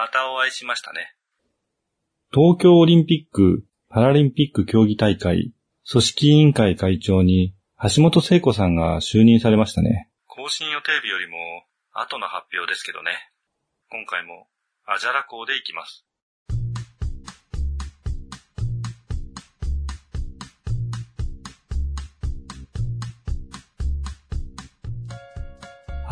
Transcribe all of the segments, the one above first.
またお会いしましたね。東京オリンピック・パラリンピック競技大会組織委員会会長に橋本聖子さんが就任されましたね。更新予定日よりも後の発表ですけどね。今回もアジャラ校で行きます。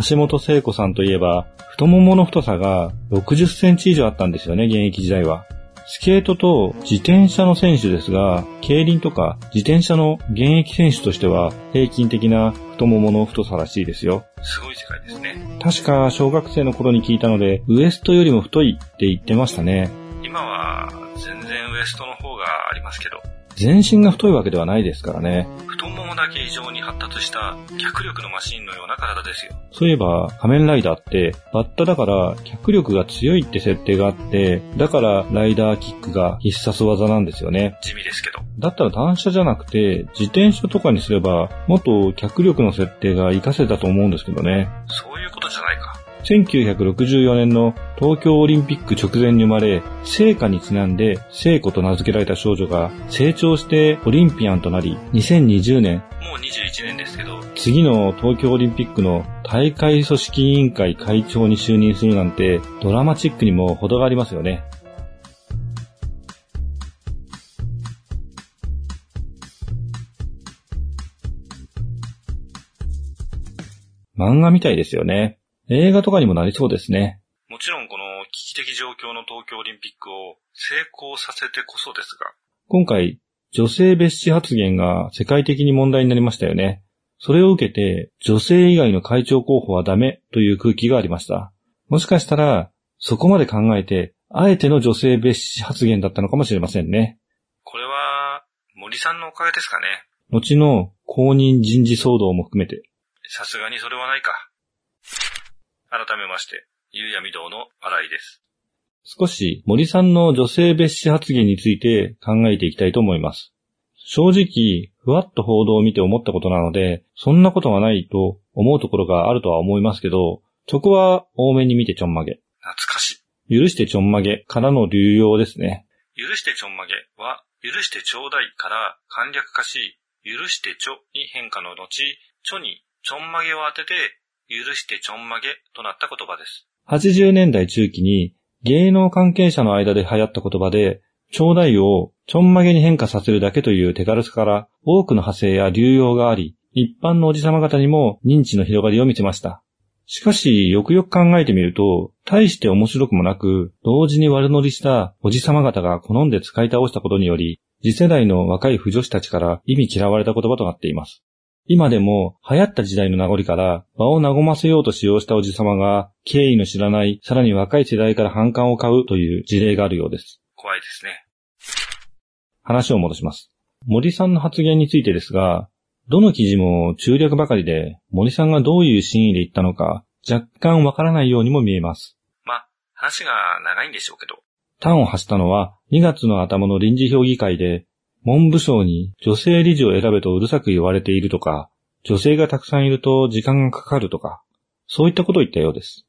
橋本聖子さんといえば、太ももの太さが60センチ以上あったんですよね、現役時代は。スケートと自転車の選手ですが、競輪とか自転車の現役選手としては平均的な太ももの太さらしいですよ。すごい世界ですね。確か小学生の頃に聞いたので、ウエストよりも太いって言ってましたね。今は全然ウエストの方がありますけど、全身が太いわけではないですからね。太ももだけ異常に発達した脚力のマシンのような体ですよ。そういえば、仮面ライダーって、バッタだから脚力が強いって設定があって、だからライダーキックが必殺技なんですよね。地味ですけど。だったら単車じゃなくて、自転車とかにすれば、もっと脚力の設定が活かせたと思うんですけどね。そういうことじゃないか。1964年の東京オリンピック直前に生まれ、聖火にちなんで聖子と名付けられた少女が成長してオリンピアンとなり、2020年、もう21年ですけど、次の東京オリンピックの大会組織委員会会長に就任するなんてドラマチックにも程がありますよね。漫画みたいですよね。映画とかにもなりそうですね。もちろんこの危機的状況の東京オリンピックを成功させてこそですが、今回、女性蔑視発言が世界的に問題になりましたよね。それを受けて、女性以外の会長候補はダメという空気がありました。もしかしたら、そこまで考えて、あえての女性蔑視発言だったのかもしれませんね。これは森さんのおかげですかね。後の公認人事騒動も含めて、さすがにそれはないか。改めまして、ゆうやみ堂の新井です。少し森さんの女性蔑視発言について考えていきたいと思います。正直、ふわっと報道を見て思ったことなので、そんなことはないと思うところがあるとは思いますけど、そこは多めに見てちょんまげ。懐かし許してちょんまげからの流用ですね。い。許してちょんまげは、許してちょうだいから簡略化し、許してちょに変化の後、ちょにちょんまげを当てて、許してちょんまげとなった言葉です。80年代中期に芸能関係者の間で流行った言葉で、ちょうだいをちょんまげに変化させるだけという手軽さから多くの派生や流用があり、一般のおじさま方にも認知の広がりを見せました。しかし、よくよく考えてみると、大して面白くもなく、同時に悪乗りしたおじさま方が好んで使い倒したことにより、次世代の若い腐女子たちから意味嫌われた言葉となっています。今でも流行った時代の名残から場を和ませようと使用したおじさまが経緯の知らないさらに若い世代から反感を買うという事例があるようです。怖いですね。話を戻します。森さんの発言についてですが、どの記事も中略ばかりで森さんがどういう真意で言ったのか若干わからないようにも見えます。まあ、話が長いんでしょうけど、端を発したのは2月の頭の臨時評議会で文部省に女性理事を選べとうるさく言われているとか、女性がたくさんいると時間がかかるとか、そういったことを言ったようです。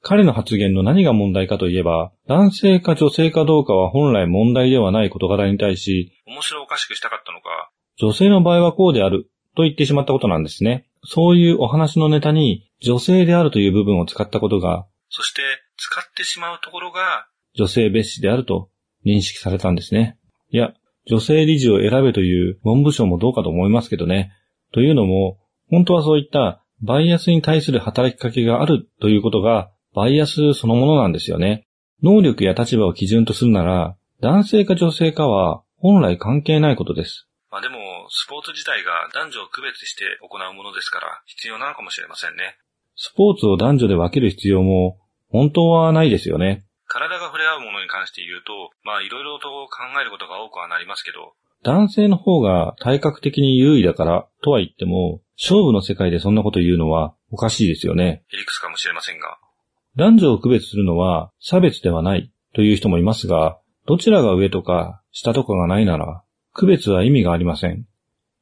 彼の発言の何が問題かといえば、男性か女性かどうかは本来問題ではない事柄に対し、面白おかしくしたかったのか、女性の場合はこうであると言ってしまったことなんですね。そういうお話のネタに女性であるという部分を使ったことがそして使ってしまうところが、女性蔑視であると認識されたんですね。いや、女性理事を選べという文部省もどうかと思いますけどね。というのも、本当はそういったバイアスに対する働きかけがあるということがバイアスそのものなんですよね。能力や立場を基準とするなら、男性か女性かは本来関係ないことです。まあでも、スポーツ自体が男女を区別して行うものですから、必要なのかもしれませんね。スポーツを男女で分ける必要も本当はないですよね。体が触れ合うものに関して言うと、まあいろいろと考えることが多くはなりますけど、男性の方が体格的に優位だからとは言っても、勝負の世界でそんなこと言うのはおかしいですよね。ヘリクスかもしれませんが、男女を区別するのは差別ではないという人もいますが、どちらが上とか下とかがないなら、区別は意味がありません。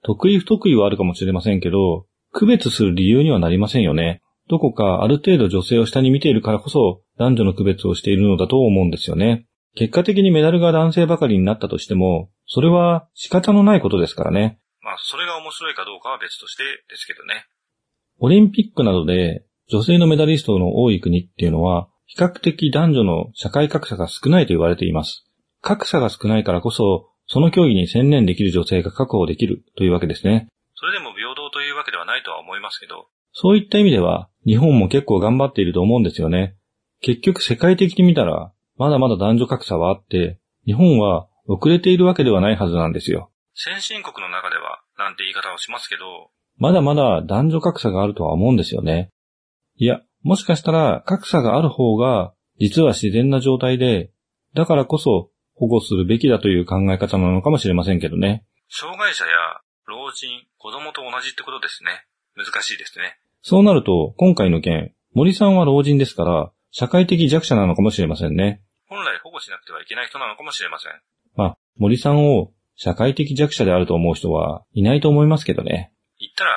得意不得意はあるかもしれませんけど、区別する理由にはなりませんよね。どこかある程度女性を下に見ているからこそ、男女の区別をしているのだと思うんですよね。結果的にメダルが男性ばかりになったとしても、それは仕方のないことですからね。まあ、それが面白いかどうかは別としてですけどね。オリンピックなどで女性のメダリストの多い国っていうのは、比較的男女の社会格差が少ないと言われています。格差が少ないからこそ、その競技に専念できる女性が確保できるというわけですね。それでも平等というわけではないとは思いますけど。そういった意味では、日本も結構頑張っていると思うんですよね。結局世界的に見たら、まだまだ男女格差はあって、日本は遅れているわけではないはずなんですよ。先進国の中では、なんて言い方をしますけど、まだまだ男女格差があるとは思うんですよね。いや、もしかしたら格差がある方が、実は自然な状態で、だからこそ保護するべきだという考え方なのかもしれませんけどね。障害者や老人、子供と同じってことですね。難しいですね。そうなると、今回の件、森さんは老人ですから、社会的弱者なのかもしれませんね。本来保護しなくてはいけない人なのかもしれません。まあ、森さんを社会的弱者であると思う人はいないと思いますけどね。言ったら、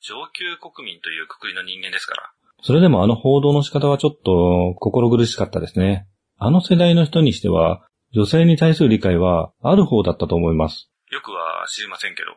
上級国民というくくりの人間ですから。それでもあの報道の仕方はちょっと心苦しかったですね。あの世代の人にしては、女性に対する理解はある方だったと思います。よくは知りませんけど。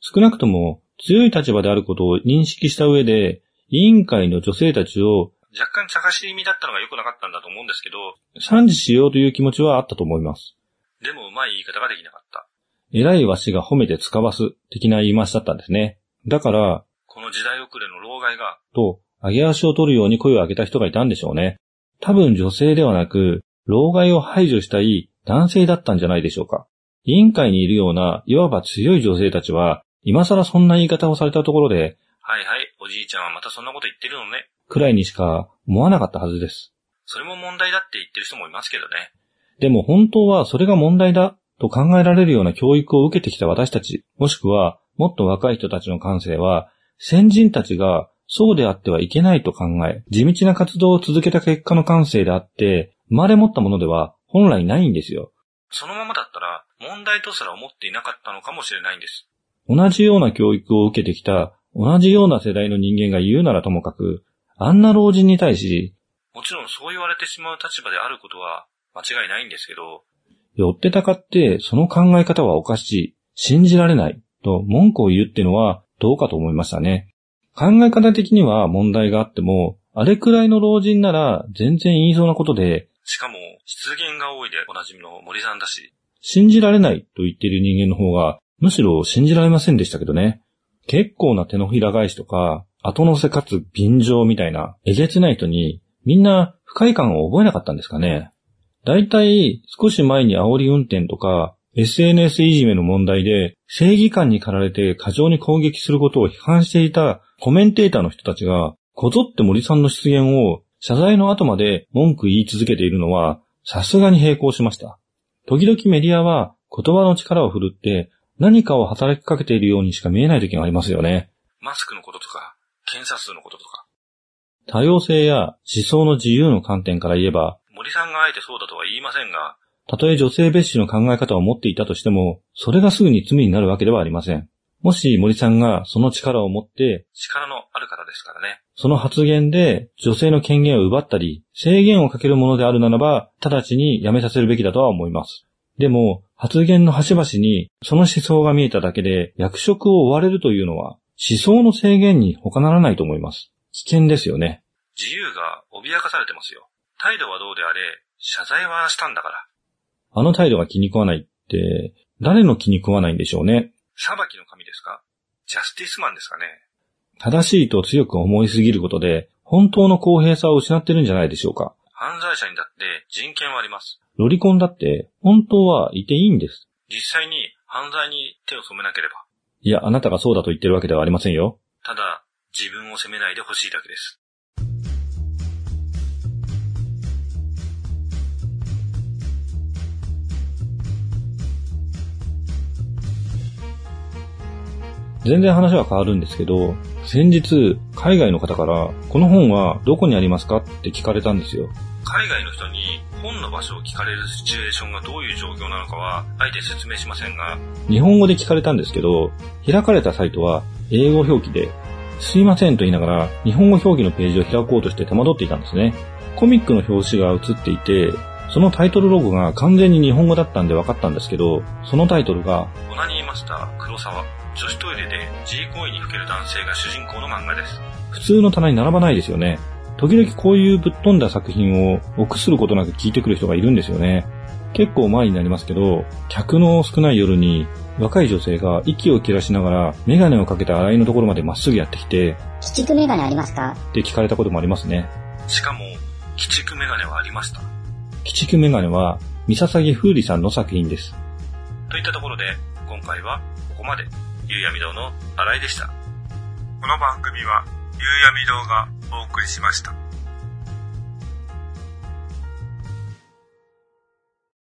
少なくとも強い立場であることを認識した上で、委員会の女性たちを若干茶化し気味だったのが良くなかったんだと思うんですけど、賛辞しようという気持ちはあったと思います。でもうまい言い方ができなかった。偉いわしが褒めて使わす的な言い回しだったんですね。だから、この時代遅れの老害が、と、上げ足を取るように声を上げた人がいたんでしょうね。多分女性ではなく、老害を排除したい男性だったんじゃないでしょうか。委員会にいるような、いわば強い女性たちは、今更そんな言い方をされたところで、はいはい、おじいちゃんはまたそんなこと言ってるのね。くらいにしか思わなかったはずです。それも問題だって言ってる人もいますけどね。でも本当はそれが問題だと考えられるような教育を受けてきた私たち、もしくはもっと若い人たちの感性は、先人たちがそうであってはいけないと考え、地道な活動を続けた結果の感性であって、生まれ持ったものでは本来ないんですよ。そのままだったら問題とすら思っていなかったのかもしれないんです。同じような教育を受けてきた同じような世代の人間が言うならともかく、あんな老人に対し、もちろんそう言われてしまう立場であることは間違いないんですけど、寄ってたかってその考え方はおかしい、信じられないと文句を言うってのはどうかと思いましたね。考え方的には問題があっても、あれくらいの老人なら全然言いそうなことで、しかも失言が多いでおなじみの森さんだし、信じられないと言っている人間の方が、むしろ信じられませんでしたけどね。結構な手のひら返しとか、後乗せかつ便乗みたいな、えげつない人に、みんな不快感を覚えなかったんですかね。だいたい少し前に煽り運転とか、SNS いじめの問題で、正義感に駆られて過剰に攻撃することを批判していたコメンテーターの人たちが、こぞって森さんの出現を謝罪の後まで文句言い続けているのは、さすがに並行しました。時々メディアは言葉の力を振るって何かを働きかけているようにしか見えない時がありますよね。マスクのこととか、検査数のこととか。多様性や思想の自由の観点から言えば、森さんがあえてそうだとは言いませんが、たとえ女性蔑視の考え方を持っていたとしても、それがすぐに罪になるわけではありません。もし森さんがその力を持って、力のある方ですからね。その発言で女性の権限を奪ったり、制限をかけるものであるならば、直ちにやめさせるべきだとは思います。でも、発言の端々にその思想が見えただけで役職を追われるというのは思想の制限に他ならないと思います。危険ですよね。自由が脅かされてますよ。態度はどうであれ、謝罪はしたんだから。あの態度が気に食わないって、誰の気に食わないんでしょうね。裁きの神ですか？ジャスティスマンですかね？正しいと強く思いすぎることで、本当の公平さを失ってるんじゃないでしょうか。犯罪者にだって人権はあります。ロリコンだって本当はいていいんです。実際に犯罪に手を染めなければ。いや、あなたがそうだと言ってるわけではありませんよ。ただ、自分を責めないでほしいだけです。全然話は変わるんですけど、先日、海外の方から、この本はどこにありますかって聞かれたんですよ。海外の人に本の場所を聞かれるシチュエーションがどういう状況なのかは、あえて説明しませんが、日本語で聞かれたんですけど、開かれたサイトは英語表記で、すいませんと言いながら、日本語表記のページを開こうとして戸惑っていたんですね。コミックの表紙が映っていて、そのタイトルロゴが完全に日本語だったんで分かったんですけど、そのタイトルが、オナニーマスター黒沢。女子トイレで G 行為にふける男性が主人公の漫画です。普通の棚に並ばないですよね。時々こういうぶっ飛んだ作品を臆することなく聞いてくる人がいるんですよね。結構前になりますけど、客の少ない夜に若い女性が息を切らしながらメガネをかけた洗いのところまでまっすぐやってきて、鬼畜メガネありますか？って聞かれたこともありますね。しかも、鬼畜メガネはありました。鬼畜メガネは、三笹風里さんの作品です。といったところで、今回はここまで、ゆうやみ堂の新井でした。この番組は、ゆうやみ堂がお送りしました。